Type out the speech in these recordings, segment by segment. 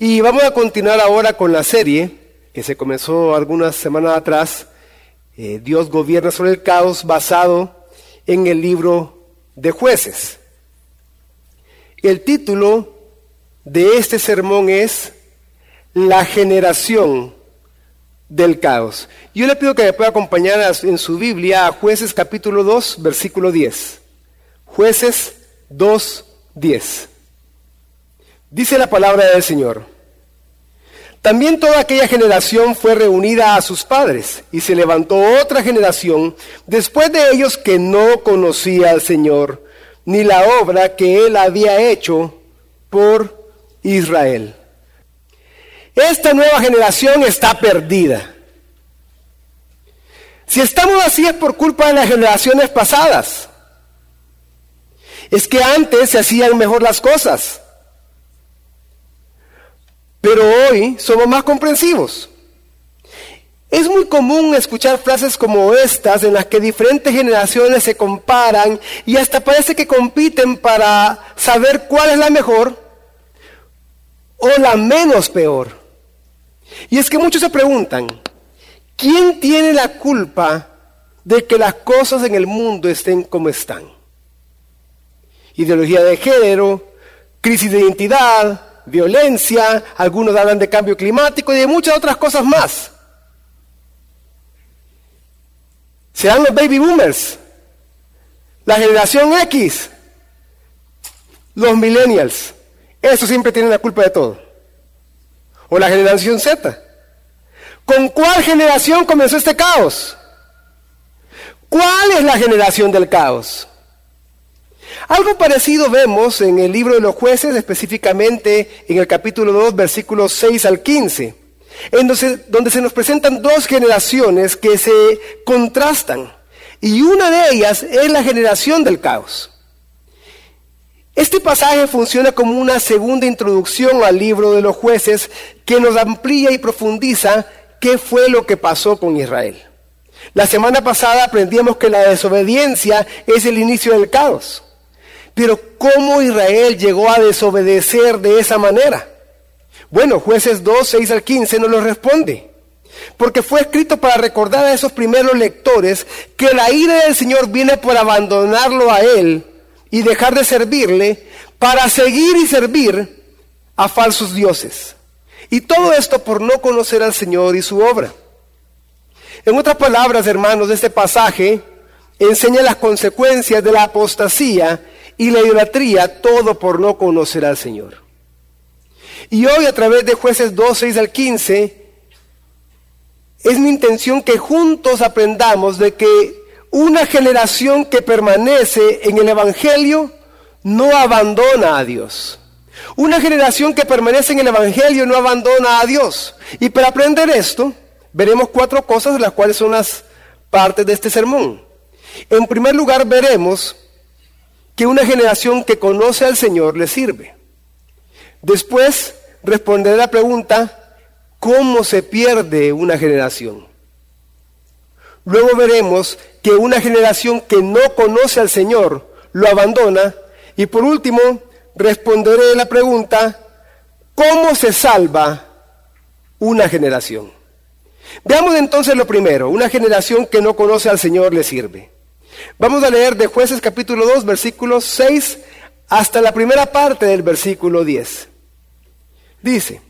Y vamos a continuar ahora con la serie que se comenzó algunas semanas atrás, eh, Dios gobierna sobre el caos, basado en el libro de jueces. El título de este sermón es La generación del caos. Yo le pido que me pueda acompañar en su Biblia a jueces capítulo 2, versículo 10. Jueces 2, 10. Dice la palabra del Señor. También toda aquella generación fue reunida a sus padres y se levantó otra generación después de ellos que no conocía al Señor ni la obra que él había hecho por Israel. Esta nueva generación está perdida. Si estamos así es por culpa de las generaciones pasadas. Es que antes se hacían mejor las cosas. Pero hoy somos más comprensivos. Es muy común escuchar frases como estas en las que diferentes generaciones se comparan y hasta parece que compiten para saber cuál es la mejor o la menos peor. Y es que muchos se preguntan, ¿quién tiene la culpa de que las cosas en el mundo estén como están? Ideología de género, crisis de identidad, violencia, algunos hablan de cambio climático y de muchas otras cosas más. Serán los baby boomers, la generación X, los millennials. Eso siempre tienen la culpa de todo. O la generación Z. ¿Con cuál generación comenzó este caos? ¿Cuál es la generación del caos? Algo parecido vemos en el libro de los jueces, específicamente en el capítulo 2, versículos 6 al 15, en donde, donde se nos presentan dos generaciones que se contrastan. Y una de ellas es la generación del caos. Este pasaje funciona como una segunda introducción al libro de los jueces que nos amplía y profundiza qué fue lo que pasó con Israel. La semana pasada aprendíamos que la desobediencia es el inicio del caos. Pero ¿cómo Israel llegó a desobedecer de esa manera? Bueno, jueces 2, 6 al 15 nos lo responde. Porque fue escrito para recordar a esos primeros lectores que la ira del Señor viene por abandonarlo a Él y dejar de servirle para seguir y servir a falsos dioses. Y todo esto por no conocer al Señor y su obra. En otras palabras, hermanos, este pasaje enseña las consecuencias de la apostasía y la idolatría, todo por no conocer al Señor. Y hoy a través de jueces 2, 6 al 15, es mi intención que juntos aprendamos de que una generación que permanece en el Evangelio no abandona a Dios. Una generación que permanece en el Evangelio no abandona a Dios. Y para aprender esto, veremos cuatro cosas las cuales son las partes de este sermón. En primer lugar, veremos que una generación que conoce al Señor le sirve. Después, responderé la pregunta, ¿cómo se pierde una generación? Luego veremos que una generación que no conoce al Señor lo abandona. Y por último, responderé la pregunta, ¿cómo se salva una generación? Veamos entonces lo primero, una generación que no conoce al Señor le sirve. Vamos a leer de jueces capítulo 2, versículos 6 hasta la primera parte del versículo 10. Dice,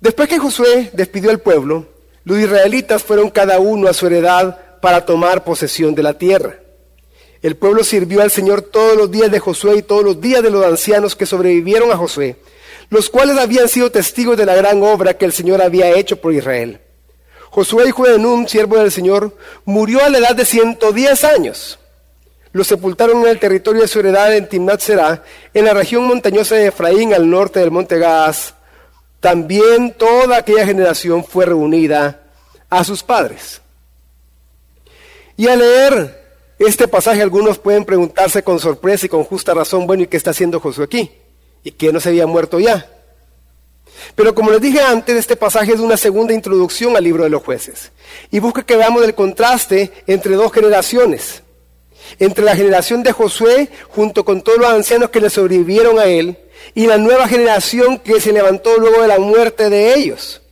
después que Josué despidió al pueblo, los israelitas fueron cada uno a su heredad para tomar posesión de la tierra. El pueblo sirvió al Señor todos los días de Josué y todos los días de los ancianos que sobrevivieron a Josué, los cuales habían sido testigos de la gran obra que el Señor había hecho por Israel. Josué, hijo de Nun, siervo del Señor, murió a la edad de 110 años. Lo sepultaron en el territorio de su heredad en Timnat Será, en la región montañosa de Efraín, al norte del monte Gaas. También toda aquella generación fue reunida a sus padres. Y al leer este pasaje algunos pueden preguntarse con sorpresa y con justa razón, bueno, ¿y qué está haciendo Josué aquí? ¿Y que no se había muerto ya? Pero como les dije antes, este pasaje es una segunda introducción al libro de los jueces y busca que veamos el contraste entre dos generaciones. entre la generación de Josué, junto con todos los ancianos que le sobrevivieron a él, y la nueva generación que se levantó luego de la muerte de ellos.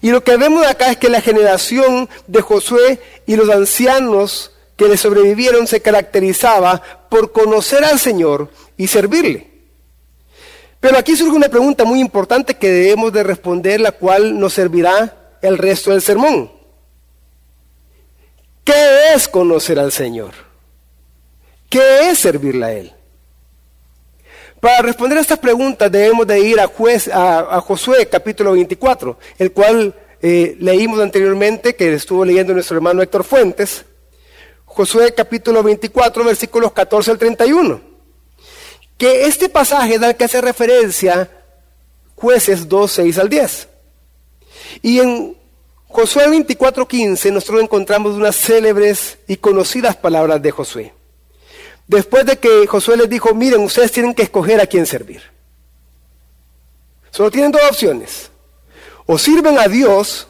Y lo que vemos acá es que la generación de Josué y los ancianos que le sobrevivieron se caracterizaba por conocer al Señor y servirle. Pero aquí surge una pregunta muy importante que debemos de responder, la cual nos servirá el resto del sermón. ¿Qué es conocer al Señor? ¿Qué es servirle a Él? Para responder a estas preguntas debemos de ir a, a, Josué capítulo 24, el cual eh, leímos anteriormente, que estuvo leyendo nuestro hermano Héctor Fuentes. Josué capítulo 24, versículos 14 al 31. Que este pasaje da que hace referencia jueces 2, 6 al 10. Y en Josué 24, 15 nosotros encontramos unas célebres y conocidas palabras de Josué. Después de que Josué les dijo, miren, ustedes tienen que escoger a quién servir. Solo tienen dos opciones. O sirven a Dios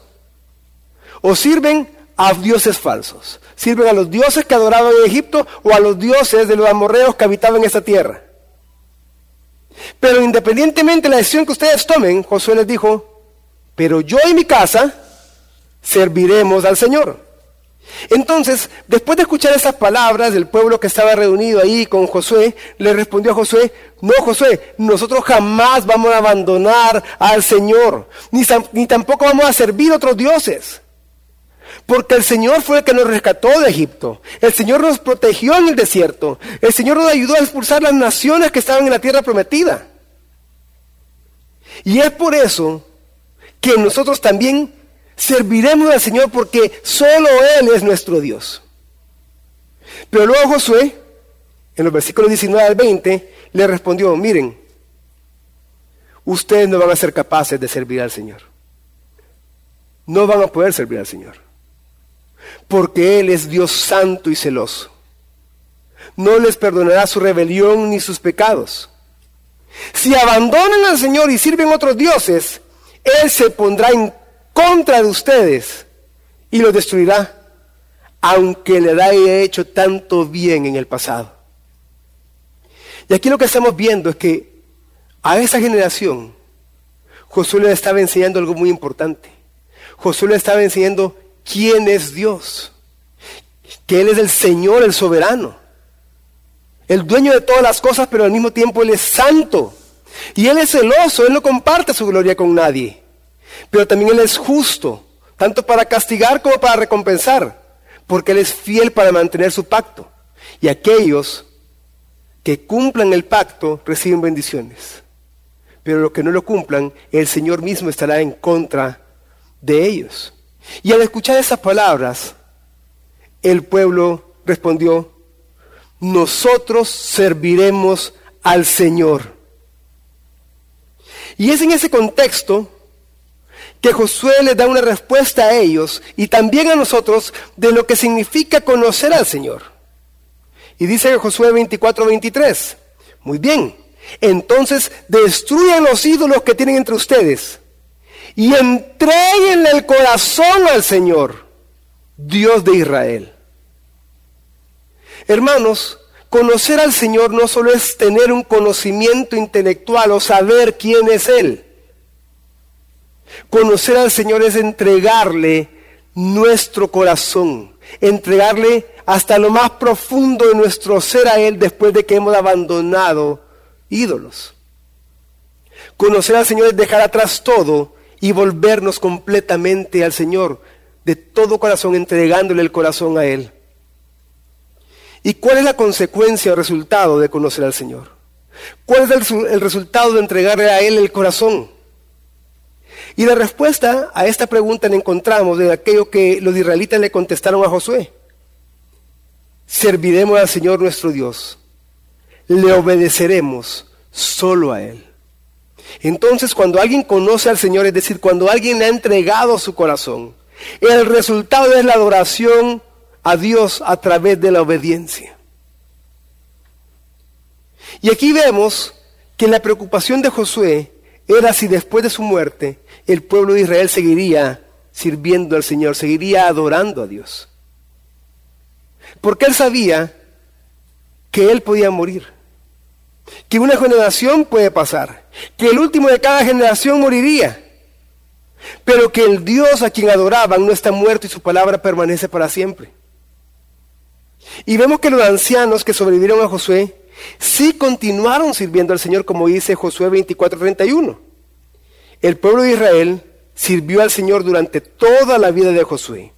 o sirven a dioses falsos. Sirven a los dioses que adoraban en Egipto o a los dioses de los amorreos que habitaban en esta tierra. Pero independientemente de la decisión que ustedes tomen, Josué les dijo, pero yo y mi casa serviremos al Señor. Entonces, después de escuchar esas palabras del pueblo que estaba reunido ahí con Josué, le respondió a Josué, no Josué, nosotros jamás vamos a abandonar al Señor, ni, ni tampoco vamos a servir a otros dioses. Porque el Señor fue el que nos rescató de Egipto. El Señor nos protegió en el desierto. El Señor nos ayudó a expulsar las naciones que estaban en la tierra prometida. Y es por eso que nosotros también Serviremos al Señor porque solo Él es nuestro Dios. Pero luego Josué, en los versículos 19 al 20, le respondió, miren, ustedes no van a ser capaces de servir al Señor. No van a poder servir al Señor. Porque Él es Dios santo y celoso. No les perdonará su rebelión ni sus pecados. Si abandonan al Señor y sirven otros dioses, Él se pondrá en contra de ustedes y los destruirá, aunque le haya hecho tanto bien en el pasado. Y aquí lo que estamos viendo es que a esa generación Josué le estaba enseñando algo muy importante. Josué le estaba enseñando quién es Dios, que Él es el Señor, el soberano, el dueño de todas las cosas, pero al mismo tiempo Él es santo. Y Él es celoso, Él no comparte su gloria con nadie. Pero también Él es justo, tanto para castigar como para recompensar, porque Él es fiel para mantener su pacto. Y aquellos que cumplan el pacto reciben bendiciones. Pero los que no lo cumplan, el Señor mismo estará en contra de ellos. Y al escuchar esas palabras, el pueblo respondió, nosotros serviremos al Señor. Y es en ese contexto que Josué les da una respuesta a ellos y también a nosotros de lo que significa conocer al Señor. Y dice Josué 24, 23, muy bien, entonces destruyan los ídolos que tienen entre ustedes y entreguenle el corazón al Señor, Dios de Israel. Hermanos, conocer al Señor no solo es tener un conocimiento intelectual o saber quién es Él. Conocer al Señor es entregarle nuestro corazón, entregarle hasta lo más profundo de nuestro ser a Él después de que hemos abandonado ídolos. Conocer al Señor es dejar atrás todo y volvernos completamente al Señor, de todo corazón, entregándole el corazón a Él. ¿Y cuál es la consecuencia o resultado de conocer al Señor? ¿Cuál es el, el resultado de entregarle a Él el corazón? Y la respuesta a esta pregunta la encontramos en aquello que los israelitas le contestaron a Josué. Serviremos al Señor nuestro Dios. Le obedeceremos solo a Él. Entonces, cuando alguien conoce al Señor, es decir, cuando alguien le ha entregado su corazón, el resultado es la adoración a Dios a través de la obediencia. Y aquí vemos que la preocupación de Josué era si después de su muerte el pueblo de Israel seguiría sirviendo al Señor, seguiría adorando a Dios. Porque él sabía que él podía morir, que una generación puede pasar, que el último de cada generación moriría, pero que el Dios a quien adoraban no está muerto y su palabra permanece para siempre. Y vemos que los ancianos que sobrevivieron a Josué sí continuaron sirviendo al Señor, como dice Josué 24:31. El pueblo de Israel sirvió al Señor durante toda la vida de Josué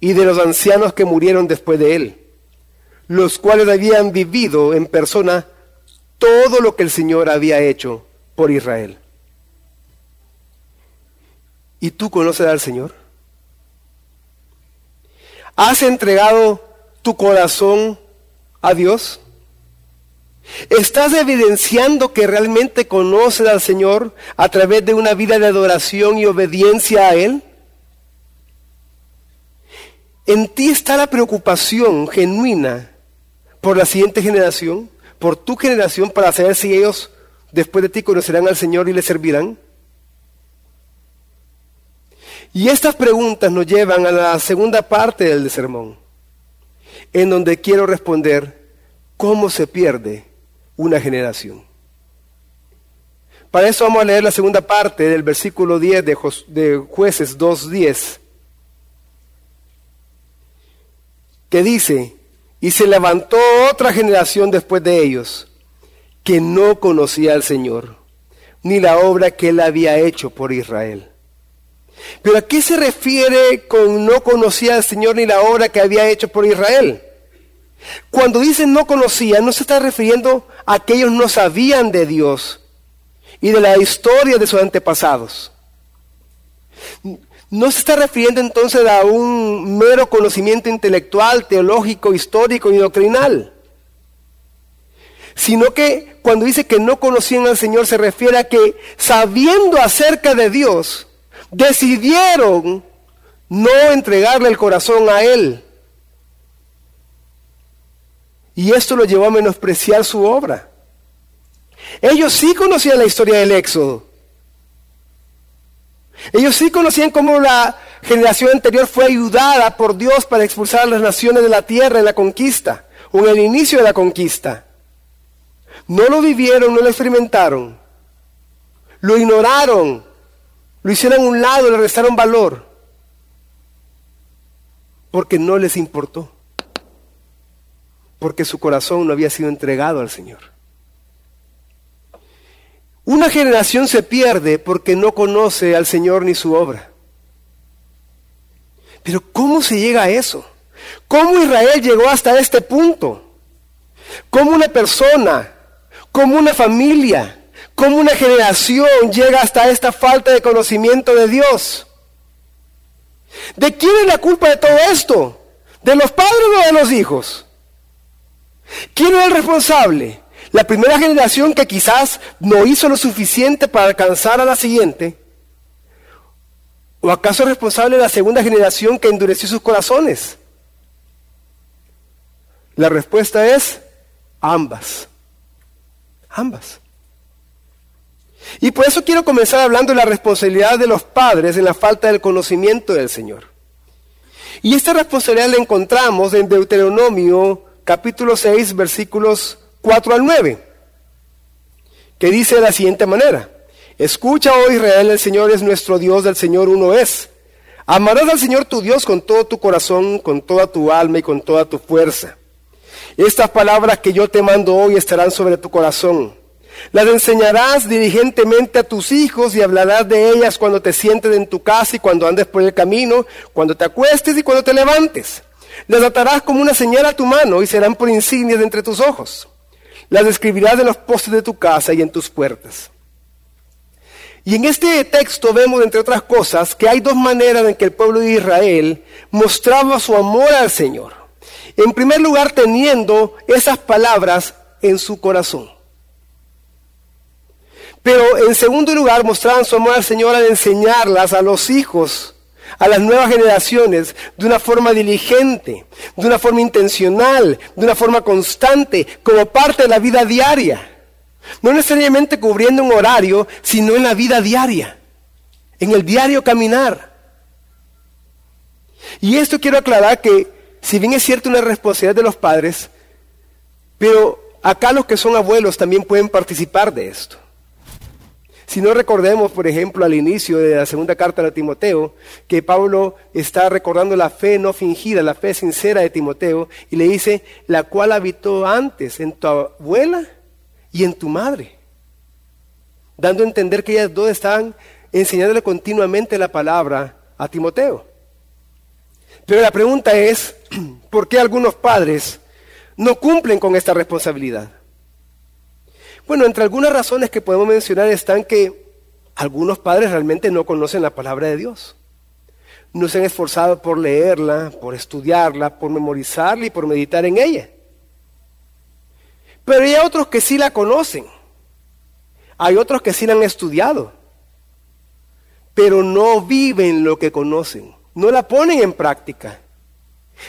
y de los ancianos que murieron después de él, los cuales habían vivido en persona todo lo que el Señor había hecho por Israel. ¿Y tú conoces al Señor? ¿Has entregado tu corazón a Dios? ¿Estás evidenciando que realmente conoces al Señor a través de una vida de adoración y obediencia a Él? En ti está la preocupación genuina por la siguiente generación, por tu generación, para saber si ellos después de ti conocerán al Señor y le servirán. Y estas preguntas nos llevan a la segunda parte del sermón, en donde quiero responder cómo se pierde una generación. Para eso vamos a leer la segunda parte del versículo 10 de, de jueces 2.10, que dice, y se levantó otra generación después de ellos, que no conocía al Señor, ni la obra que él había hecho por Israel. Pero ¿a qué se refiere con no conocía al Señor ni la obra que había hecho por Israel? Cuando dice no conocía, no se está refiriendo a que ellos no sabían de Dios y de la historia de sus antepasados. No se está refiriendo entonces a un mero conocimiento intelectual, teológico, histórico y doctrinal. Sino que cuando dice que no conocían al Señor se refiere a que sabiendo acerca de Dios, decidieron no entregarle el corazón a Él y esto lo llevó a menospreciar su obra. Ellos sí conocían la historia del Éxodo. Ellos sí conocían cómo la generación anterior fue ayudada por Dios para expulsar a las naciones de la tierra en la conquista, o en el inicio de la conquista. No lo vivieron, no lo experimentaron. Lo ignoraron, lo hicieron a un lado, le restaron valor, porque no les importó porque su corazón no había sido entregado al Señor. Una generación se pierde porque no conoce al Señor ni su obra. Pero ¿cómo se llega a eso? ¿Cómo Israel llegó hasta este punto? ¿Cómo una persona, como una familia, como una generación llega hasta esta falta de conocimiento de Dios? ¿De quién es la culpa de todo esto? ¿De los padres o de los hijos? ¿Quién es el responsable? La primera generación que quizás no hizo lo suficiente para alcanzar a la siguiente. ¿O acaso es responsable la segunda generación que endureció sus corazones? La respuesta es ambas. Ambas. Y por eso quiero comenzar hablando de la responsabilidad de los padres en la falta del conocimiento del Señor. Y esta responsabilidad la encontramos en Deuteronomio capítulo 6, versículos 4 al 9, que dice de la siguiente manera, escucha, oh Israel, el Señor es nuestro Dios, el Señor uno es. Amarás al Señor tu Dios con todo tu corazón, con toda tu alma y con toda tu fuerza. Estas palabras que yo te mando hoy estarán sobre tu corazón. Las enseñarás diligentemente a tus hijos y hablarás de ellas cuando te sientes en tu casa y cuando andes por el camino, cuando te acuestes y cuando te levantes. Las atarás como una señal a tu mano y serán por insignias entre tus ojos. Las escribirás en los postes de tu casa y en tus puertas. Y en este texto vemos, entre otras cosas, que hay dos maneras en que el pueblo de Israel mostraba su amor al Señor. En primer lugar, teniendo esas palabras en su corazón. Pero en segundo lugar, mostraban su amor al Señor al enseñarlas a los hijos a las nuevas generaciones de una forma diligente, de una forma intencional, de una forma constante, como parte de la vida diaria. No necesariamente cubriendo un horario, sino en la vida diaria, en el diario caminar. Y esto quiero aclarar que Si bien es cierto una responsabilidad de los padres, pero acá los que son abuelos también pueden participar de esto. Si no recordemos, por ejemplo, al inicio de la segunda carta de Timoteo, que Pablo está recordando la fe no fingida, la fe sincera de Timoteo, y le dice, la cual habitó antes en tu abuela y en tu madre, dando a entender que ellas dos estaban enseñándole continuamente la palabra a Timoteo. Pero la pregunta es, ¿por qué algunos padres no cumplen con esta responsabilidad? Bueno, entre algunas razones que podemos mencionar están que algunos padres realmente no conocen la palabra de Dios. No se han esforzado por leerla, por estudiarla, por memorizarla y por meditar en ella. Pero hay otros que sí la conocen. Hay otros que sí la han estudiado. Pero no viven lo que conocen. No la ponen en práctica.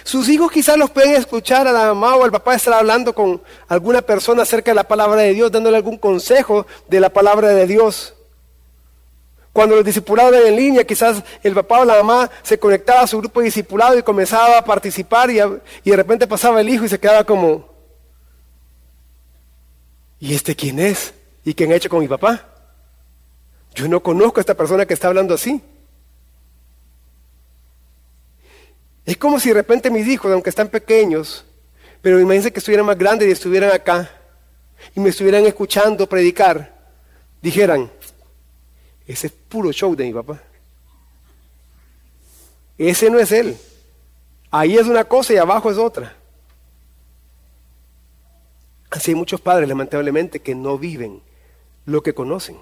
Sus hijos quizás los pueden escuchar a la mamá o al papá estar hablando con alguna persona acerca de la palabra de Dios, dándole algún consejo de la palabra de Dios. Cuando los discipulados eran en línea, quizás el papá o la mamá se conectaba a su grupo de discipulado y comenzaba a participar y, y de repente pasaba el hijo y se quedaba como, ¿y este quién es? ¿Y qué han hecho con mi papá? Yo no conozco a esta persona que está hablando así. Es como si de repente mis hijos, aunque están pequeños, pero imagínense que estuvieran más grandes y estuvieran acá y me estuvieran escuchando predicar, dijeran, ese es puro show de mi papá. Ese no es él. Ahí es una cosa y abajo es otra. Así hay muchos padres, lamentablemente, que no viven lo que conocen.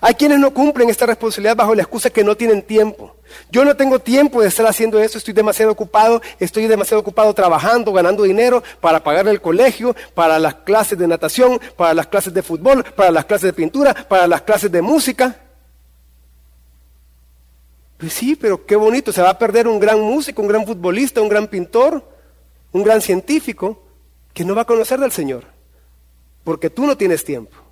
Hay quienes no cumplen esta responsabilidad bajo la excusa que no tienen tiempo. Yo no tengo tiempo de estar haciendo eso, estoy demasiado ocupado, estoy demasiado ocupado trabajando, ganando dinero para pagar el colegio, para las clases de natación, para las clases de fútbol, para las clases de pintura, para las clases de música. Pues sí, pero qué bonito, se va a perder un gran músico, un gran futbolista, un gran pintor, un gran científico que no va a conocer del Señor, porque tú no tienes tiempo.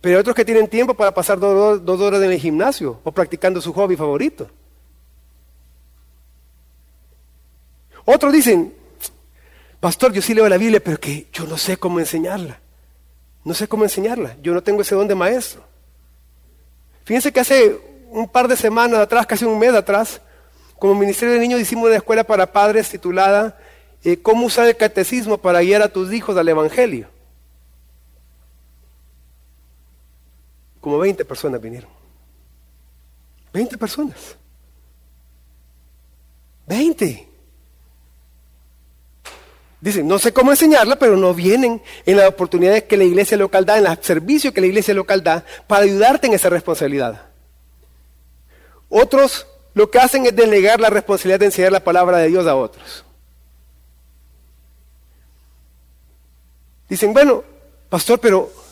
Pero hay otros que tienen tiempo para pasar dos, horas en el gimnasio o practicando su hobby favorito. Otros dicen, pastor, yo sí leo la Biblia, pero que yo no sé cómo enseñarla. No sé cómo enseñarla. Yo no tengo ese don de maestro. Fíjense que hace un par de semanas atrás, casi un mes atrás, como Ministerio de Niños hicimos una escuela para padres titulada eh, ¿Cómo usar el catecismo para guiar a tus hijos al Evangelio? Como 20 personas vinieron. 20 personas. 20. Dicen, no sé cómo enseñarla, pero no vienen en las oportunidades que la iglesia local da, en los servicios que la iglesia local da, para ayudarte en esa responsabilidad. Otros lo que hacen es delegar la responsabilidad de enseñar la palabra de Dios a otros. Dicen, bueno, pastor, pero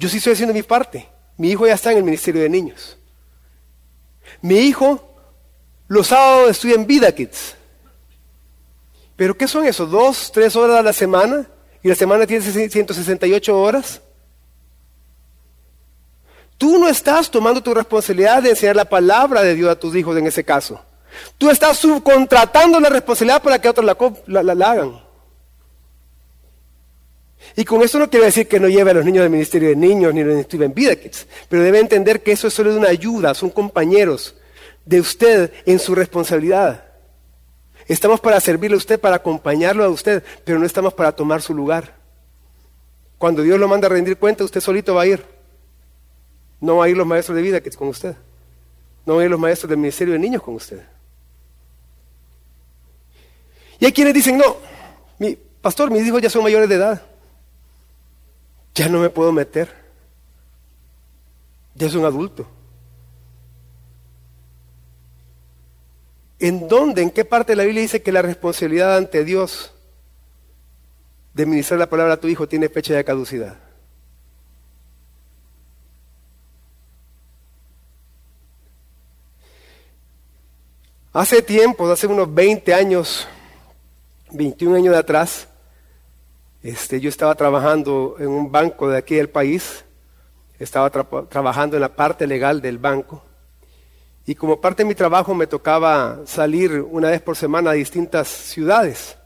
yo sí estoy haciendo mi parte. Mi hijo ya está en el Ministerio de Niños. Mi hijo los sábados estudia en Vida Kids. ¿Pero qué son eso? ¿Dos, tres horas a la semana? ¿Y la semana tiene 168 horas? Tú no estás tomando tu responsabilidad de enseñar la palabra de Dios a tus hijos en ese caso. Tú estás subcontratando la responsabilidad para que otros la, la hagan. Y con esto no quiero decir que no lleve a los niños del Ministerio de Niños ni los en Vida Kids, pero debe entender que eso es solo una ayuda, son compañeros de usted en su responsabilidad. Estamos para servirle a usted, para acompañarlo a usted, pero no estamos para tomar su lugar. Cuando Dios lo manda a rendir cuenta, usted solito va a ir. No va a ir los maestros de Vida Kids con usted. No van a ir los maestros del Ministerio de Niños con usted. Y hay quienes dicen, no, mi pastor, mis hijos ya son mayores de edad. Ya no me puedo meter. Ya es un adulto. ¿En dónde, en qué parte de la Biblia dice que la responsabilidad ante Dios de ministrar la palabra a tu hijo tiene fecha de caducidad? Hace tiempo, hace unos 20 años, 21 años de atrás, este, yo estaba trabajando en un banco de aquí del país, estaba trabajando en la parte legal del banco Y como parte de mi trabajo me tocaba salir una vez por semana a distintas ciudades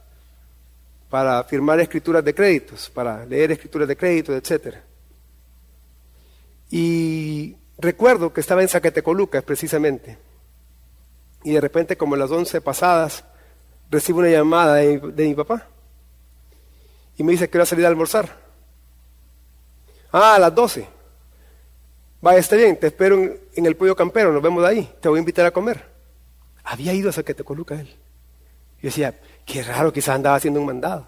para firmar escrituras de créditos, para leer escrituras de créditos, etc. Y recuerdo que estaba en Zacatecoluca precisamente. Y de repente, como las once pasadas, recibo una llamada de mi papá. Y me dice que voy a salir a almorzar. Ah, a las doce. Vaya, está bien, te espero en, el pollo campero, nos vemos de ahí, te voy a invitar a comer. Había ido a Zacatecoluca él. Yo decía, qué raro, quizás andaba haciendo un mandado.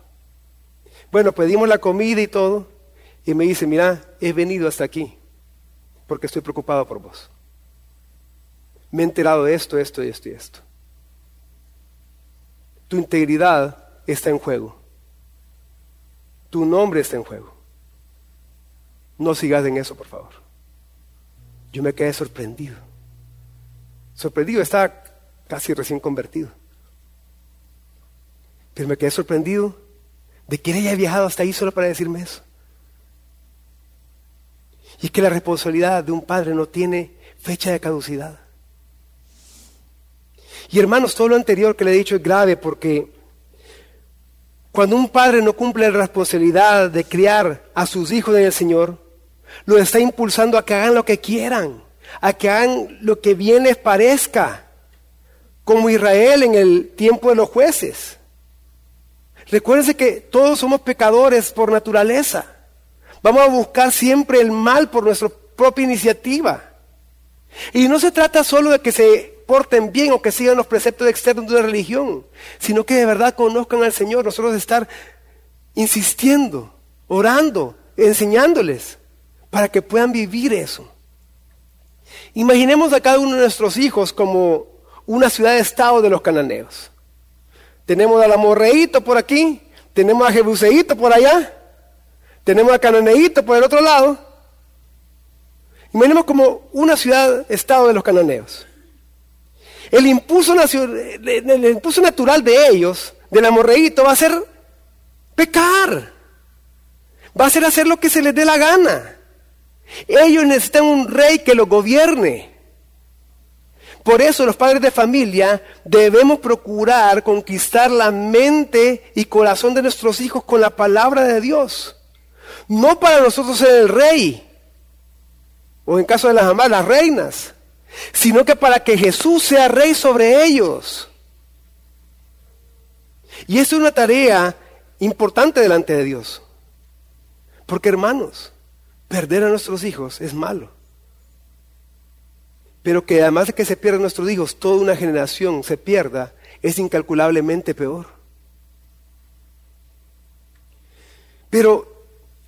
Bueno, pedimos la comida y todo, y me dice, mira, he venido hasta aquí porque estoy preocupado por vos. Me he enterado de esto, esto, esto y esto. Tu integridad está en juego. Tu nombre está en juego. No sigas en eso, por favor. Yo me quedé sorprendido. Sorprendido, estaba casi recién convertido. Pero me quedé sorprendido de que él haya viajado hasta ahí solo para decirme eso. Y es que la responsabilidad de un padre no tiene fecha de caducidad. Y hermanos, todo lo anterior que le he dicho es grave porque cuando un padre no cumple la responsabilidad de criar a sus hijos en el Señor, lo está impulsando a que hagan lo que quieran, a que hagan lo que bien les parezca, como Israel en el tiempo de los jueces. Recuérdense que todos somos pecadores por naturaleza. Vamos a buscar siempre el mal por nuestra propia iniciativa. Y no se trata solo de que se porten bien o que sigan los preceptos externos de una religión, sino que de verdad conozcan al Señor. Nosotros estar insistiendo, orando, enseñándoles para que puedan vivir eso. Imaginemos a cada uno de nuestros hijos como una ciudad-estado de los cananeos. Tenemos al amorreíto por aquí, tenemos a Jebuseíto por allá, tenemos a Cananeíto por el otro lado. Imaginemos como una ciudad-estado de los cananeos. El impulso, el impulso natural de ellos, del amorreíto, va a ser pecar. Va a ser hacer lo que se les dé la gana. Ellos necesitan un rey que los gobierne. Por eso los padres de familia debemos procurar conquistar la mente y corazón de nuestros hijos con la palabra de Dios. No para nosotros ser el rey, o en caso de las amas, las reinas, sino que para que Jesús sea rey sobre ellos. Y es una tarea importante delante de Dios. Porque hermanos, perder a nuestros hijos es malo. Pero que además de que se pierdan nuestros hijos, toda una generación se pierda, es incalculablemente peor. Pero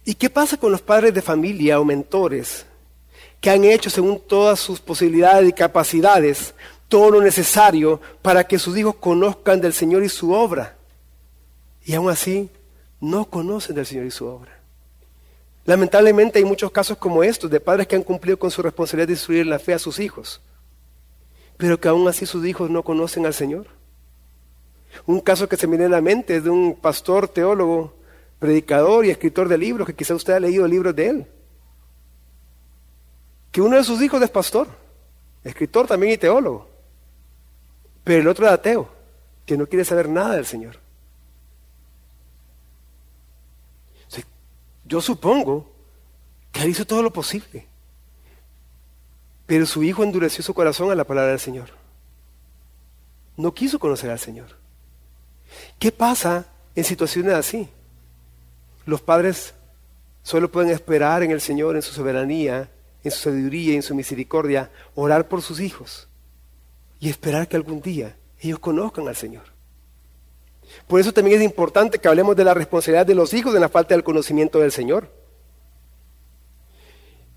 ¿Y qué pasa con los padres de familia o mentores que han hecho según todas sus posibilidades y capacidades todo lo necesario para que sus hijos conozcan del Señor y su obra? Y aún así no conocen del Señor y su obra. Lamentablemente hay muchos casos como estos de padres que han cumplido con su responsabilidad de instruir la fe a sus hijos, pero que aún así sus hijos no conocen al Señor. Un caso que se me viene a la mente es de un pastor teólogo predicador y escritor de libros, que quizá usted ha leído libros de él. Que uno de sus hijos es pastor, escritor también y teólogo. Pero el otro es ateo, que no quiere saber nada del Señor. Yo supongo que él hizo todo lo posible. Pero su hijo endureció su corazón a la palabra del Señor. No quiso conocer al Señor. ¿Qué pasa en situaciones así? Los padres solo pueden esperar en el Señor, en su soberanía, en su sabiduría y en su misericordia, orar por sus hijos y esperar que algún día ellos conozcan al Señor. Por eso también es importante que hablemos de la responsabilidad de los hijos en la falta del conocimiento del Señor.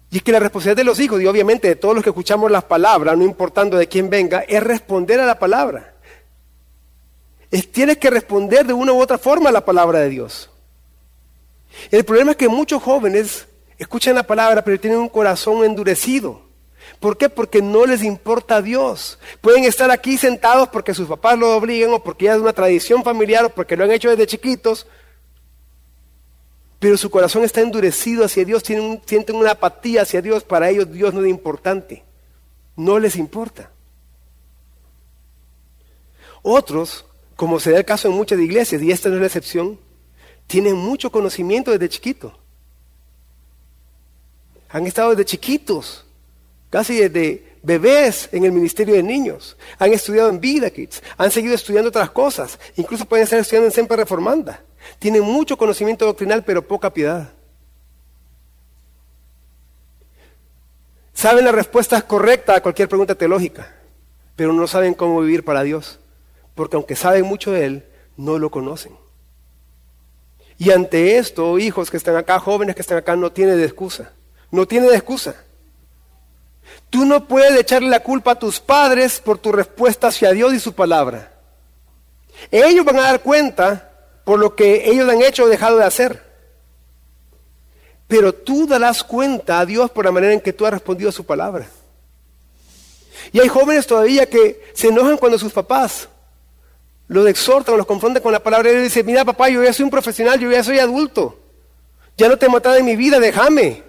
Y es que la responsabilidad de los hijos, y obviamente de todos los que escuchamos las palabras, no importando de quién venga, es responder a la palabra. Es, tienes que responder de una u otra forma a la palabra de Dios. El problema es que muchos jóvenes escuchan la palabra, pero tienen un corazón endurecido. ¿Por qué? Porque no les importa a Dios. Pueden estar aquí sentados porque sus papás lo obligan o porque ya es una tradición familiar o porque lo han hecho desde chiquitos. Pero su corazón está endurecido hacia Dios, tienen sienten una apatía hacia Dios. Para ellos Dios no es importante. No les importa. Otros, como se da el caso en muchas iglesias, y esta no es la excepción, tienen mucho conocimiento desde chiquito. Han estado desde chiquitos, casi desde bebés en el ministerio de niños. Han estudiado en Vida Kids, han seguido estudiando otras cosas, incluso pueden estar estudiando en Semper Reformanda. Tienen mucho conocimiento doctrinal, pero poca piedad. Saben la respuesta correcta a cualquier pregunta teológica, pero no saben cómo vivir para Dios, porque aunque saben mucho de Él, no lo conocen. Y ante esto, hijos que están acá, jóvenes que están acá, no tiene de excusa. No tiene excusa. Tú no puedes echarle la culpa a tus padres por tu respuesta hacia Dios y su palabra. Ellos van a dar cuenta por lo que ellos han hecho o dejado de hacer. Pero tú darás cuenta a Dios por la manera en que tú has respondido a su palabra. Y hay jóvenes todavía que se enojan cuando sus papás los exhortan los confrontan con la palabra y dicen, mira papá, yo ya soy un profesional, yo ya soy adulto. Ya no te he matado en mi vida, déjame.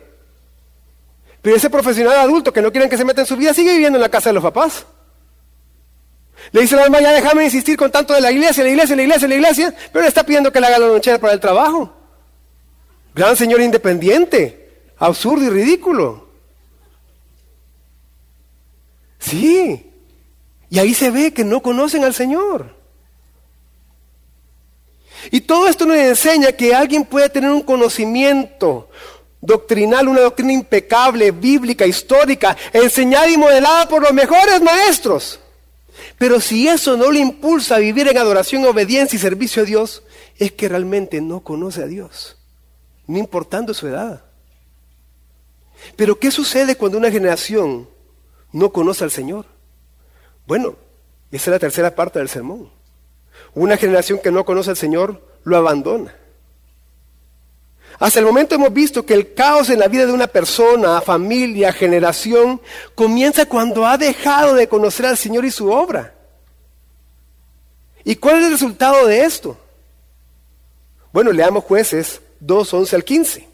Pero ese profesional adulto que no quieren que se meta en su vida sigue viviendo en la casa de los papás. Le dice la mamá, ya déjame insistir con tanto de la iglesia, la iglesia, la iglesia, la iglesia, pero le está pidiendo que le haga la lonchera para el trabajo. Gran señor independiente, absurdo y ridículo. Sí, y ahí se ve que no conocen al Señor. Y todo esto nos enseña que alguien puede tener un conocimiento, doctrinal, una doctrina impecable, bíblica, histórica, enseñada y modelada por los mejores maestros. Pero si eso no le impulsa a vivir en adoración, obediencia y servicio a Dios, es que realmente no conoce a Dios, no importando su edad. Pero ¿qué sucede cuando una generación no conoce al Señor? Bueno, esa es la tercera parte del sermón. Una generación que no conoce al Señor lo abandona. Hasta el momento hemos visto que el caos en la vida de una persona, familia, generación, comienza cuando ha dejado de conocer al Señor y su obra. ¿Y cuál es el resultado de esto? Bueno, leamos jueces 2, 11 al 15.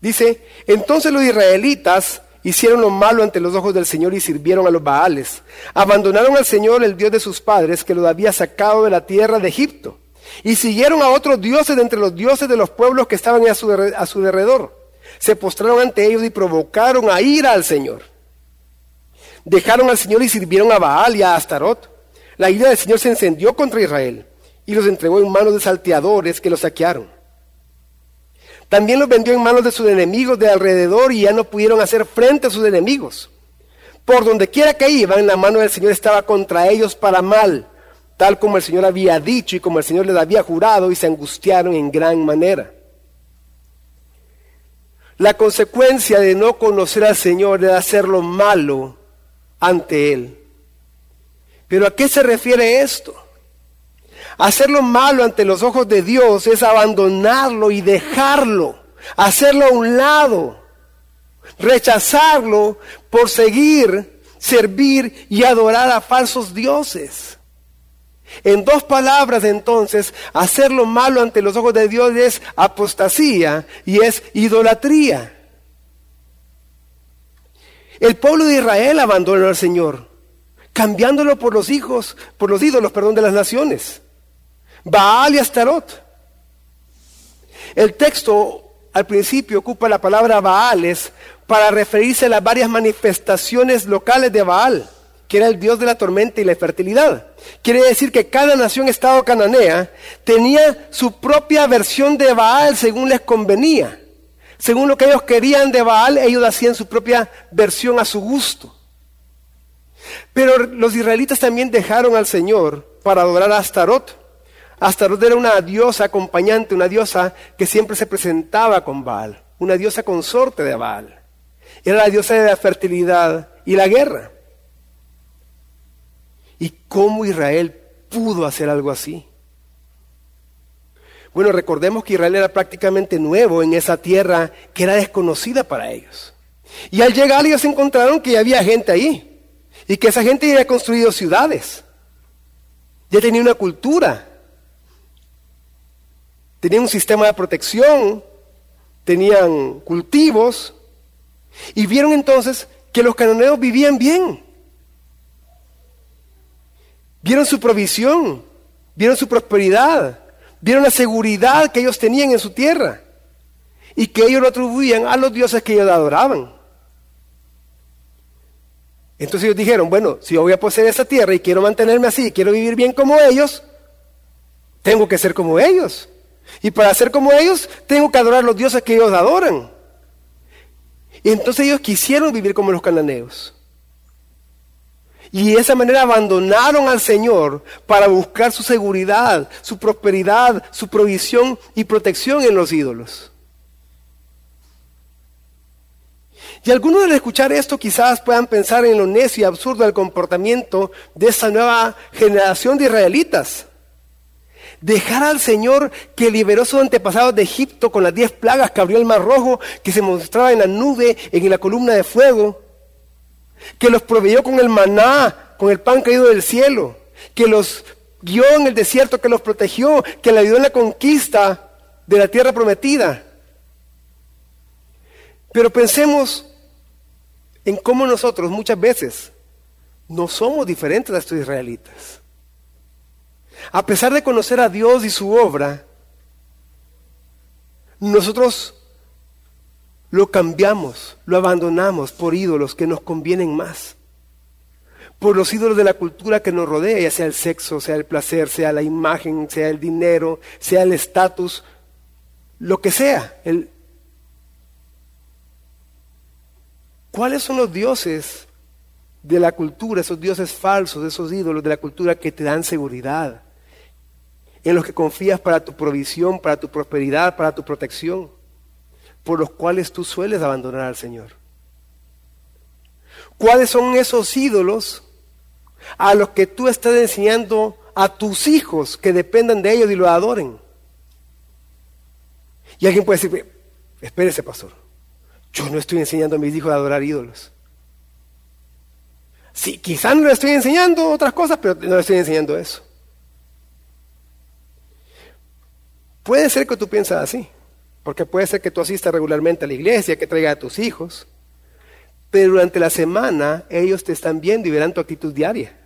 Dice, entonces los israelitas hicieron lo malo ante los ojos del Señor y sirvieron a los Baales. Abandonaron al Señor, el Dios de sus padres, que los había sacado de la tierra de Egipto y siguieron a otros dioses de entre los dioses de los pueblos que estaban a su, a su derredor. Se postraron ante ellos y provocaron a ira al Señor. Dejaron al Señor y sirvieron a Baal y a Astarot. La ira del Señor se encendió contra Israel y los entregó en manos de salteadores que los saquearon. También los vendió en manos de sus enemigos de alrededor y ya no pudieron hacer frente a sus enemigos. Por donde quiera que iban, la mano del Señor estaba contra ellos para mal tal como el Señor había dicho y como el Señor les había jurado, y se angustiaron en gran manera. La consecuencia de no conocer al Señor es hacer lo malo ante Él. Pero ¿a qué se refiere esto? Hacer lo malo ante los ojos de Dios es abandonarlo y dejarlo, hacerlo a un lado, rechazarlo por seguir, servir y adorar a falsos dioses. En dos palabras entonces, hacer lo malo ante los ojos de Dios es apostasía y es idolatría. El pueblo de Israel abandonó al Señor, cambiándolo por los hijos, por los ídolos, perdón, de las naciones. Baal y Astarot. El texto al principio ocupa la palabra Baales para referirse a las varias manifestaciones locales de Baal que era el dios de la tormenta y la fertilidad. Quiere decir que cada nación, estado cananea, tenía su propia versión de Baal según les convenía. Según lo que ellos querían de Baal, ellos hacían su propia versión a su gusto. Pero los israelitas también dejaron al Señor para adorar a Astarot. Astarot era una diosa acompañante, una diosa que siempre se presentaba con Baal, una diosa consorte de Baal. Era la diosa de la fertilidad y la guerra. ¿Y cómo Israel pudo hacer algo así? Bueno, recordemos que Israel era prácticamente nuevo en esa tierra que era desconocida para ellos. Y al llegar ellos encontraron que había gente ahí y que esa gente ya había construido ciudades, ya tenía una cultura, tenía un sistema de protección, tenían cultivos y vieron entonces que los cananeos vivían bien. Vieron su provisión, vieron su prosperidad, vieron la seguridad que ellos tenían en su tierra y que ellos lo atribuían a los dioses que ellos adoraban. Entonces ellos dijeron, bueno, si yo voy a poseer esa tierra y quiero mantenerme así, y quiero vivir bien como ellos, tengo que ser como ellos. Y para ser como ellos, tengo que adorar los dioses que ellos adoran. Y entonces ellos quisieron vivir como los cananeos. Y de esa manera abandonaron al Señor para buscar su seguridad, su prosperidad, su provisión y protección en los ídolos. Y algunos al escuchar esto quizás puedan pensar en lo necio y absurdo del comportamiento de esta nueva generación de israelitas. Dejar al Señor que liberó sus antepasados de Egipto con las diez plagas que abrió el mar rojo, que se mostraba en la nube, en la columna de fuego, que los proveyó con el maná, con el pan caído del cielo, que los guió en el desierto, que los protegió, que le ayudó en la conquista de la tierra prometida. Pero pensemos en cómo nosotros muchas veces no somos diferentes a estos israelitas. A pesar de conocer a Dios y su obra, nosotros lo cambiamos, lo abandonamos por ídolos que nos convienen más. Por los ídolos de la cultura que nos rodea, ya sea el sexo, sea el placer, sea la imagen, sea el dinero, sea el estatus, lo que sea. ¿Cuáles son los dioses de la cultura, esos dioses falsos, esos ídolos de la cultura que te dan seguridad? en los que confías para tu provisión, para tu prosperidad, para tu protección, por los cuales tú sueles abandonar al Señor. ¿Cuáles son esos ídolos a los que tú estás enseñando a tus hijos que dependan de ellos y lo adoren? Y alguien puede decir, espérese pastor, yo no estoy enseñando a mis hijos a adorar ídolos. Sí, quizás no le estoy enseñando otras cosas, pero no le estoy enseñando eso. Puede ser que tú piensas así, porque puede ser que tú asistas regularmente a la iglesia, que traigas a tus hijos, pero durante la semana ellos te están viendo y verán tu actitud diaria.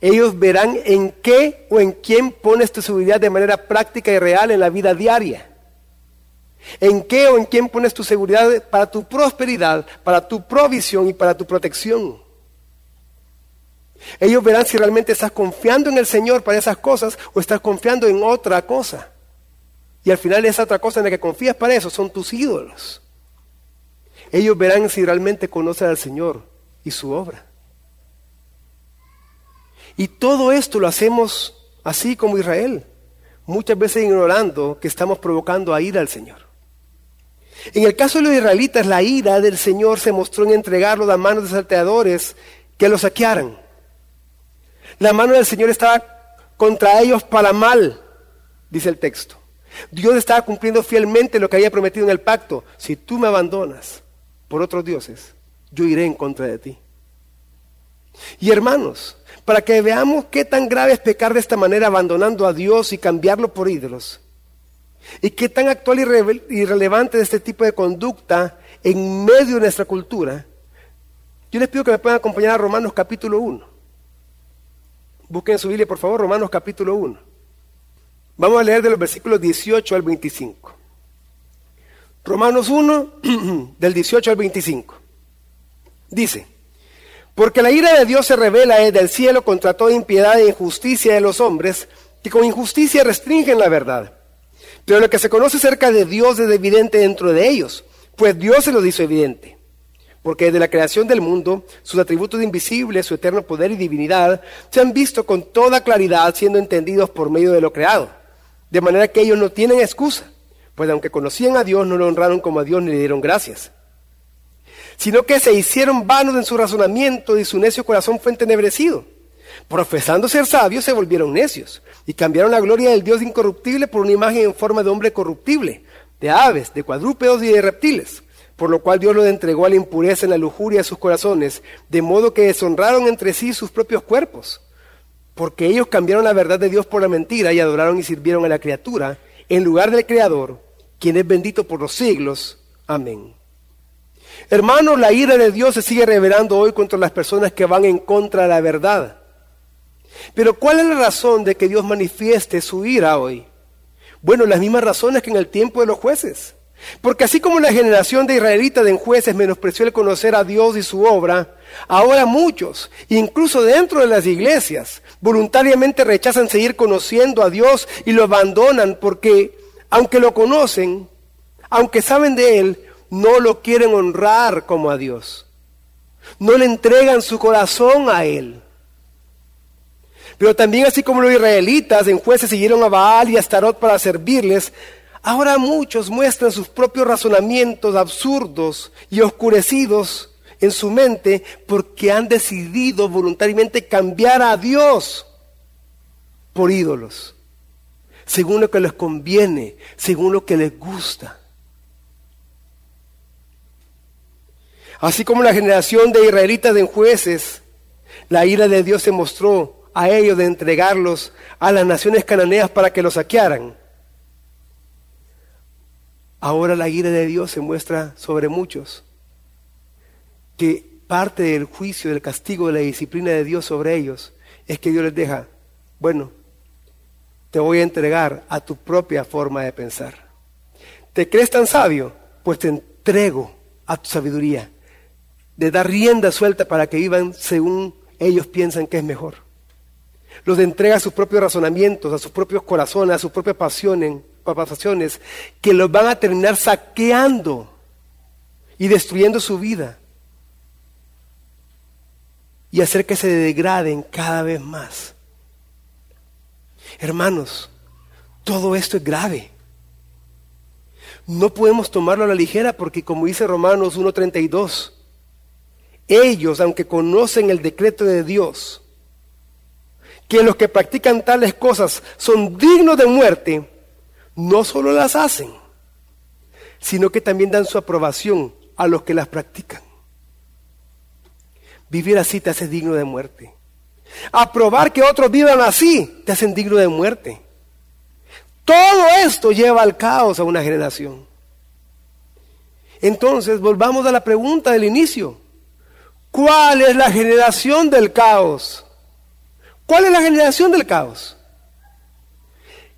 Ellos verán en qué o en quién pones tu seguridad de manera práctica y real en la vida diaria. En qué o en quién pones tu seguridad para tu prosperidad, para tu provisión y para tu protección. Ellos verán si realmente estás confiando en el Señor para esas cosas o estás confiando en otra cosa. Y al final esa otra cosa en la que confías para eso son tus ídolos. Ellos verán si realmente conocen al Señor y su obra. Y todo esto lo hacemos así como Israel, muchas veces ignorando que estamos provocando a ira al Señor. En el caso de los israelitas, la ira del Señor se mostró en entregarlo a manos de salteadores que lo saquearan. La mano del Señor estaba contra ellos para mal, dice el texto. Dios estaba cumpliendo fielmente lo que había prometido en el pacto. Si tú me abandonas por otros dioses, yo iré en contra de ti. Y hermanos, para que veamos qué tan grave es pecar de esta manera abandonando a Dios y cambiarlo por ídolos, y qué tan actual y relevante es este tipo de conducta en medio de nuestra cultura, yo les pido que me puedan acompañar a Romanos capítulo 1. Busquen su Biblia, por favor, Romanos capítulo 1. Vamos a leer de los versículos 18 al 25. Romanos 1, del 18 al 25. Dice, porque la ira de Dios se revela desde el cielo contra toda impiedad e injusticia de los hombres, que con injusticia restringen la verdad. Pero lo que se conoce acerca de Dios es evidente dentro de ellos, pues Dios se lo hizo evidente porque desde la creación del mundo, sus atributos invisibles, su eterno poder y divinidad, se han visto con toda claridad siendo entendidos por medio de lo creado. De manera que ellos no tienen excusa, pues aunque conocían a Dios, no lo honraron como a Dios ni le dieron gracias. Sino que se hicieron vanos en su razonamiento y su necio corazón fue entenebrecido. Profesando ser sabios, se volvieron necios y cambiaron la gloria del Dios incorruptible por una imagen en forma de hombre corruptible, de aves, de cuadrúpedos y de reptiles por lo cual Dios los entregó a la impureza en la lujuria de sus corazones, de modo que deshonraron entre sí sus propios cuerpos, porque ellos cambiaron la verdad de Dios por la mentira y adoraron y sirvieron a la criatura en lugar del Creador, quien es bendito por los siglos. Amén. Hermanos, la ira de Dios se sigue revelando hoy contra las personas que van en contra de la verdad. Pero ¿cuál es la razón de que Dios manifieste su ira hoy? Bueno, las mismas razones que en el tiempo de los jueces. Porque así como la generación de israelitas de jueces menospreció el conocer a Dios y su obra, ahora muchos, incluso dentro de las iglesias, voluntariamente rechazan seguir conociendo a Dios y lo abandonan porque, aunque lo conocen, aunque saben de Él, no lo quieren honrar como a Dios. No le entregan su corazón a Él. Pero también así como los israelitas en jueces siguieron a Baal y a Astarot para servirles, ahora muchos muestran sus propios razonamientos absurdos y oscurecidos en su mente porque han decidido voluntariamente cambiar a Dios por ídolos, según lo que les conviene, según lo que les gusta. Así como la generación de israelitas en jueces, la ira de Dios se mostró a ellos de entregarlos a las naciones cananeas para que los saquearan. Ahora la ira de Dios se muestra sobre muchos, que parte del juicio, del castigo, de la disciplina de Dios sobre ellos es que Dios les deja, bueno, te voy a entregar a tu propia forma de pensar. ¿Te crees tan sabio? Pues te entrego a tu sabiduría, de dar rienda suelta para que vivan según ellos piensan que es mejor los entrega a sus propios razonamientos, a sus propios corazones, a sus propias pasiones, pasiones, que los van a terminar saqueando y destruyendo su vida y hacer que se degraden cada vez más. Hermanos, todo esto es grave. No podemos tomarlo a la ligera porque como dice Romanos 1.32, ellos, aunque conocen el decreto de Dios, que los que practican tales cosas son dignos de muerte, no solo las hacen, sino que también dan su aprobación a los que las practican. Vivir así te hace digno de muerte. Aprobar que otros vivan así te hacen digno de muerte. Todo esto lleva al caos a una generación. Entonces, volvamos a la pregunta del inicio. ¿Cuál es la generación del caos? ¿Cuál es la generación del caos?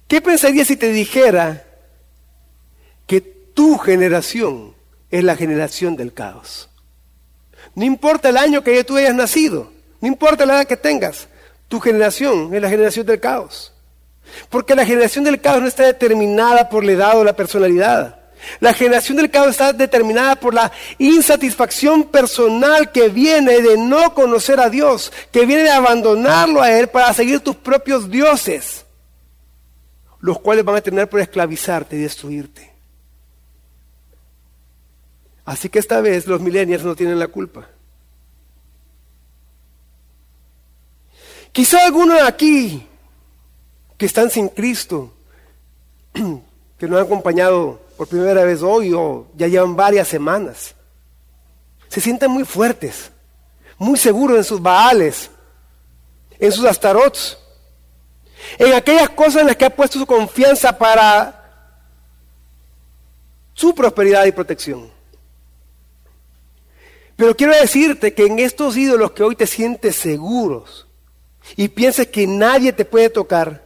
¿Qué pensarías si te dijera que tu generación es la generación del caos? No importa el año que tú hayas nacido, no importa la edad que tengas, tu generación es la generación del caos. Porque la generación del caos no está determinada por la edad o la personalidad. La generación del caos está determinada por la insatisfacción personal que viene de no conocer a Dios, que viene de abandonarlo a Él para seguir tus propios dioses, los cuales van a terminar por esclavizarte y destruirte. Así que esta vez los millennials no tienen la culpa. Quizá algunos aquí que están sin Cristo, que no han acompañado por primera vez hoy o ya llevan varias semanas. Se sienten muy fuertes, muy seguros en sus baales, en sus astarots, en aquellas cosas en las que ha puesto su confianza para su prosperidad y protección. Pero quiero decirte que en estos ídolos que hoy te sientes seguros y pienses que nadie te puede tocar,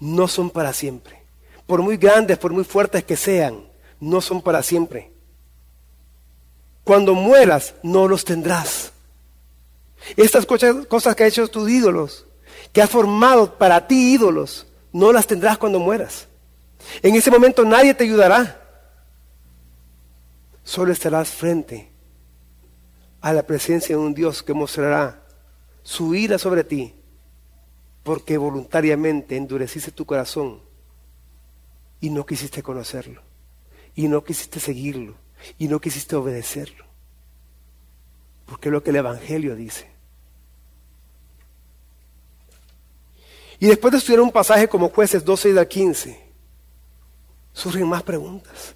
no son para siempre por muy grandes, por muy fuertes que sean, no son para siempre. Cuando mueras, no los tendrás. Estas cosas que ha hecho tus ídolos, que ha formado para ti ídolos, no las tendrás cuando mueras. En ese momento nadie te ayudará. Solo estarás frente a la presencia de un Dios que mostrará su ira sobre ti, porque voluntariamente endureciste tu corazón y no quisiste conocerlo, y no quisiste seguirlo, y no quisiste obedecerlo. Porque es lo que el Evangelio dice. Y después de estudiar un pasaje como jueces 12 y 15, surgen más preguntas.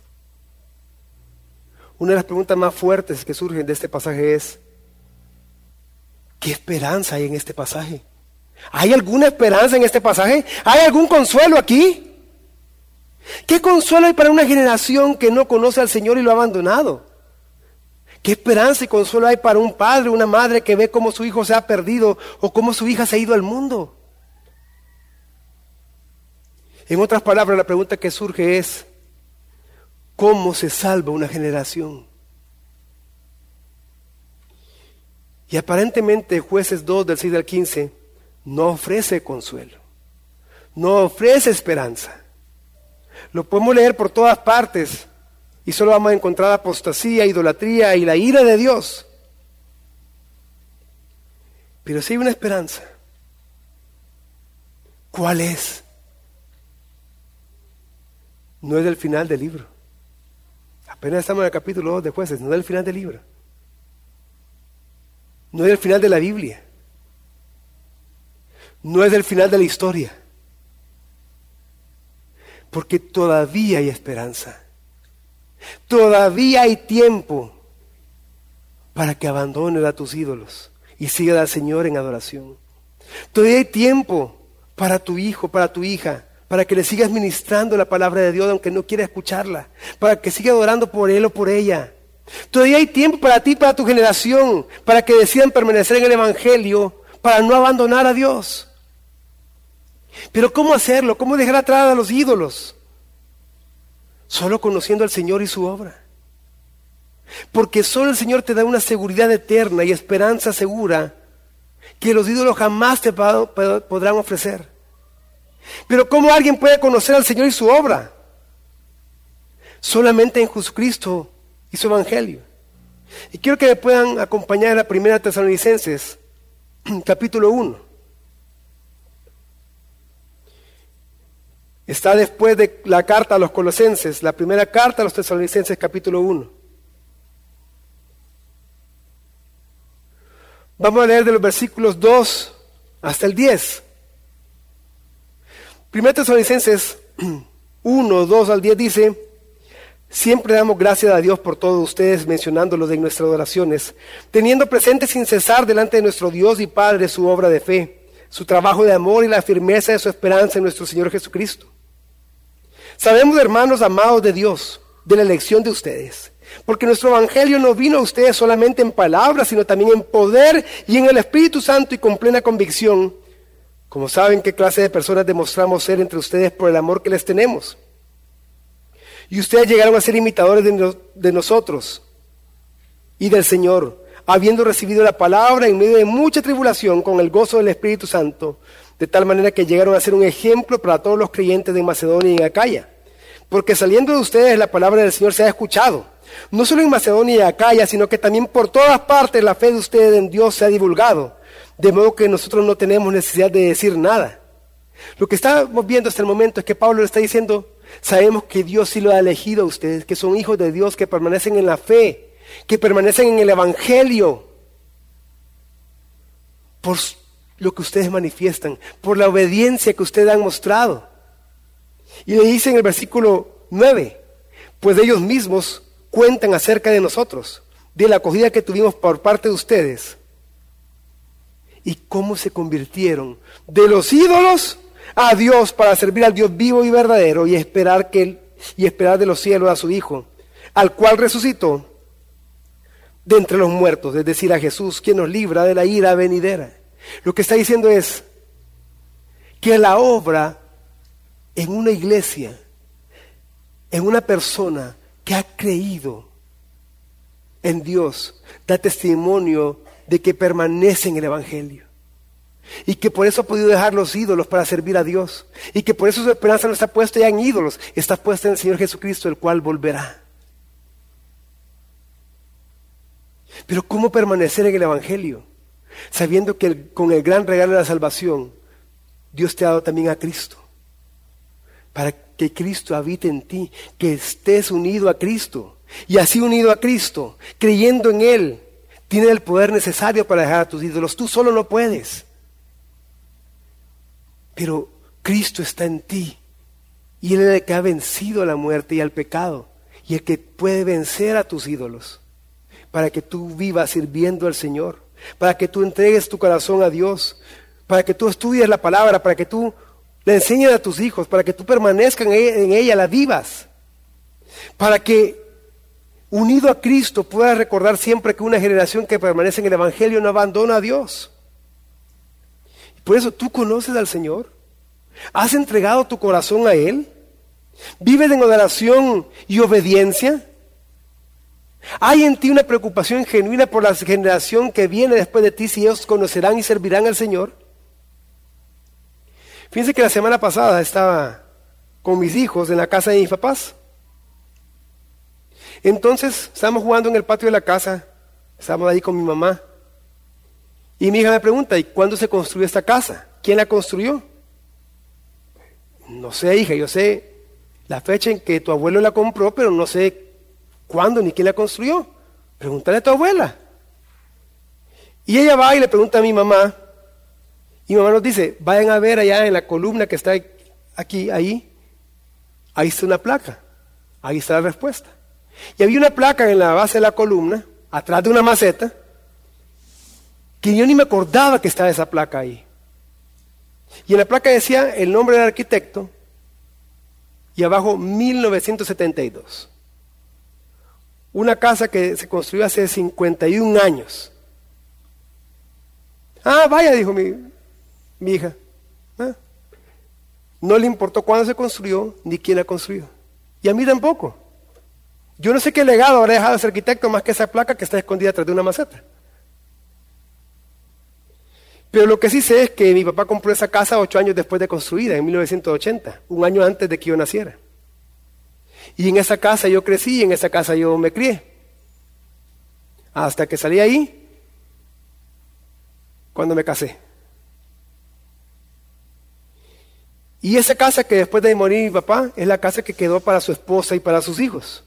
Una de las preguntas más fuertes que surgen de este pasaje es, ¿qué esperanza hay en este pasaje? ¿Hay alguna esperanza en este pasaje? ¿Hay algún consuelo aquí? ¿Qué consuelo hay para una generación que no conoce al Señor y lo ha abandonado? ¿Qué esperanza y consuelo hay para un padre, una madre que ve cómo su hijo se ha perdido o cómo su hija se ha ido al mundo? En otras palabras, la pregunta que surge es, ¿cómo se salva una generación? Y aparentemente jueces 2 del 6 al 15 no ofrece consuelo, no ofrece esperanza. Lo podemos leer por todas partes y solo vamos a encontrar apostasía, idolatría y la ira de Dios. Pero si hay una esperanza, ¿cuál es? No es del final del libro. Apenas estamos en el capítulo 2 de jueces, no es del final del libro. No es el final de la Biblia. No es el final de la historia. Porque todavía hay esperanza. Todavía hay tiempo para que abandones a tus ídolos y sigas al Señor en adoración. Todavía hay tiempo para tu hijo, para tu hija, para que le sigas ministrando la palabra de Dios aunque no quiera escucharla, para que siga adorando por él o por ella. Todavía hay tiempo para ti, para tu generación, para que decidan permanecer en el Evangelio, para no abandonar a Dios. Pero ¿cómo hacerlo? ¿Cómo dejar atrás a los ídolos? Solo conociendo al Señor y su obra. Porque solo el Señor te da una seguridad eterna y esperanza segura que los ídolos jamás te podrán ofrecer. Pero ¿cómo alguien puede conocer al Señor y su obra? Solamente en Jesucristo y su Evangelio. Y quiero que me puedan acompañar a Primera Tesalonicenses, capítulo 1. Está después de la carta a los colosenses, la primera carta a los tesalonicenses, capítulo 1. Vamos a leer de los versículos 2 hasta el 10. Primera Tesalonicenses 1, 2 al 10 dice, Siempre damos gracias a Dios por todos ustedes mencionándolos en nuestras oraciones, teniendo presente sin cesar delante de nuestro Dios y Padre su obra de fe, su trabajo de amor y la firmeza de su esperanza en nuestro Señor Jesucristo. Sabemos, hermanos amados de Dios, de la elección de ustedes, porque nuestro Evangelio no vino a ustedes solamente en palabras, sino también en poder y en el Espíritu Santo y con plena convicción, como saben qué clase de personas demostramos ser entre ustedes por el amor que les tenemos. Y ustedes llegaron a ser imitadores de, nosotros y del Señor, habiendo recibido la palabra en medio de mucha tribulación con el gozo del Espíritu Santo, de tal manera que llegaron a ser un ejemplo para todos los creyentes de Macedonia y en Acaya. Porque saliendo de ustedes la palabra del Señor se ha escuchado, no solo en Macedonia y Acaya, sino que también por todas partes la fe de ustedes en Dios se ha divulgado, de modo que nosotros no tenemos necesidad de decir nada. Lo que estamos viendo hasta el momento es que Pablo le está diciendo, Sabemos que Dios sí lo ha elegido a ustedes, que son hijos de Dios, que permanecen en la fe, que permanecen en el Evangelio, por lo que ustedes manifiestan, por la obediencia que ustedes han mostrado. Y le dice en el versículo 9, pues ellos mismos cuentan acerca de nosotros, de la acogida que tuvimos por parte de ustedes y cómo se convirtieron de los ídolos a Dios para servir al Dios vivo y verdadero y esperar que y esperar de los cielos a su Hijo, al cual resucitó de entre los muertos, es decir, a Jesús, quien nos libra de la ira venidera. Lo que está diciendo es que la obra en una iglesia, en una persona que ha creído en Dios, da testimonio de que permanece en el Evangelio. Y que por eso ha podido dejar los ídolos para servir a Dios. Y que por eso su esperanza no está puesta ya en ídolos, está puesta en el Señor Jesucristo, el cual volverá. Pero ¿cómo permanecer en el Evangelio? Sabiendo que con el gran regalo de la salvación, Dios te ha dado también a Cristo. Para que Cristo habite en ti, que estés unido a Cristo. Y así unido a Cristo, creyendo en Él, tiene el poder necesario para dejar a tus ídolos. Tú solo no puedes. Pero Cristo está en ti. Y Él es el que ha vencido a la muerte y al pecado. Y el que puede vencer a tus ídolos. Para que tú vivas sirviendo al Señor. Para que tú entregues tu corazón a Dios. Para que tú estudies la palabra. Para que tú le enseñes a tus hijos. Para que tú permanezcas en en ella la vivas. Para que unido a Cristo puedas recordar siempre que una generación que permanece en el Evangelio no abandona a Dios. Por eso tú conoces al Señor. ¿Has entregado tu corazón a Él? ¿Vives en adoración y obediencia? ¿Hay en ti una preocupación genuina por la generación que viene después de ti si ellos conocerán y servirán al Señor? Fíjense que la semana pasada estaba con mis hijos en la casa de mis papás. Entonces estábamos jugando en el patio de la casa, estábamos ahí con mi mamá. Y mi hija me pregunta, ¿y cuándo se construyó esta casa? ¿Quién la construyó? No sé, hija, yo sé la fecha en que tu abuelo la compró, pero no sé cuándo ni quién la construyó. Pregúntale a tu abuela. Y ella va y le pregunta a mi mamá, y mi mamá nos dice, vayan a ver allá en la columna que está aquí, ahí, ahí está una placa, ahí está la respuesta. Y había una placa en la base de la columna, atrás de una maceta, que yo ni me acordaba que estaba esa placa ahí. Y en la placa decía el nombre del arquitecto y abajo 1972. Una casa que se construyó hace 51 años. Ah, vaya, dijo mi, hija. Ah. No le importó cuándo se construyó ni quién la construyó. Y a mí tampoco. Yo no sé qué legado habrá dejado ese arquitecto más que esa placa que está escondida atrás de una maceta. Pero lo que sí sé es que mi papá compró esa casa ocho años después de construida, en 1980, un año antes de que yo naciera. Y en esa casa yo crecí y en esa casa yo me crié. Hasta que salí ahí cuando me casé. Y esa casa que después de morir mi papá es la casa que quedó para su esposa y para sus hijos.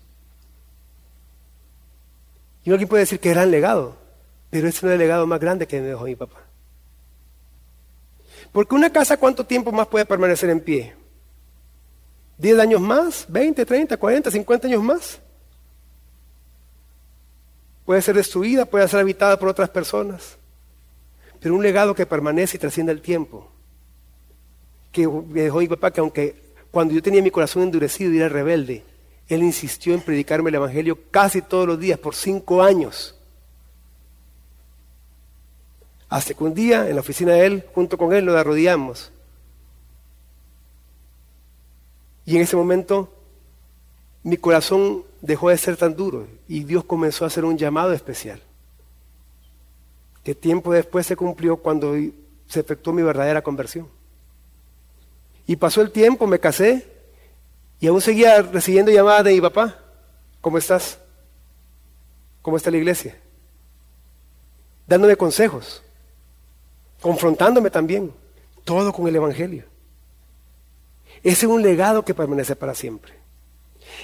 Y alguien puede decir que el legado, pero ese no es el legado más grande que me dejó mi papá. Porque una casa, ¿cuánto tiempo más puede permanecer en pie? ¿10 años más? ¿20, 30, 40, 50 años más? Puede ser destruida, puede ser habitada por otras personas. Pero un legado que permanece y trasciende el tiempo. Que dejó mi papá que aunque cuando yo tenía mi corazón endurecido y era rebelde, él insistió en predicarme el Evangelio casi todos los días por cinco años. Hasta que un día en la oficina de él, junto con él, nos arrodillamos. Y en ese momento mi corazón dejó de ser tan duro y Dios comenzó a hacer un llamado especial. Que tiempo después se cumplió cuando se efectuó mi verdadera conversión. Y pasó el tiempo, me casé y aún seguía recibiendo llamadas de mi papá. ¿Cómo estás? ¿Cómo está la iglesia? Dándome consejos confrontándome también, todo con el Evangelio. Ese es un legado que permanece para siempre.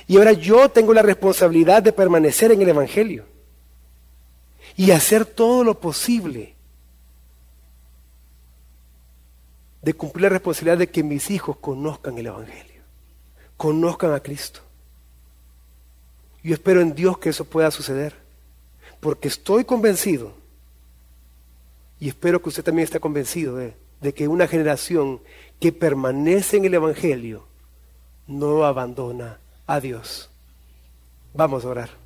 Y ahora yo tengo la responsabilidad de permanecer en el Evangelio y hacer todo lo posible de cumplir la responsabilidad de que mis hijos conozcan el Evangelio, conozcan a Cristo. Yo espero en Dios que eso pueda suceder, porque estoy convencido y espero que usted también esté convencido de, de que una generación que permanece en el Evangelio no abandona a Dios. Vamos a orar.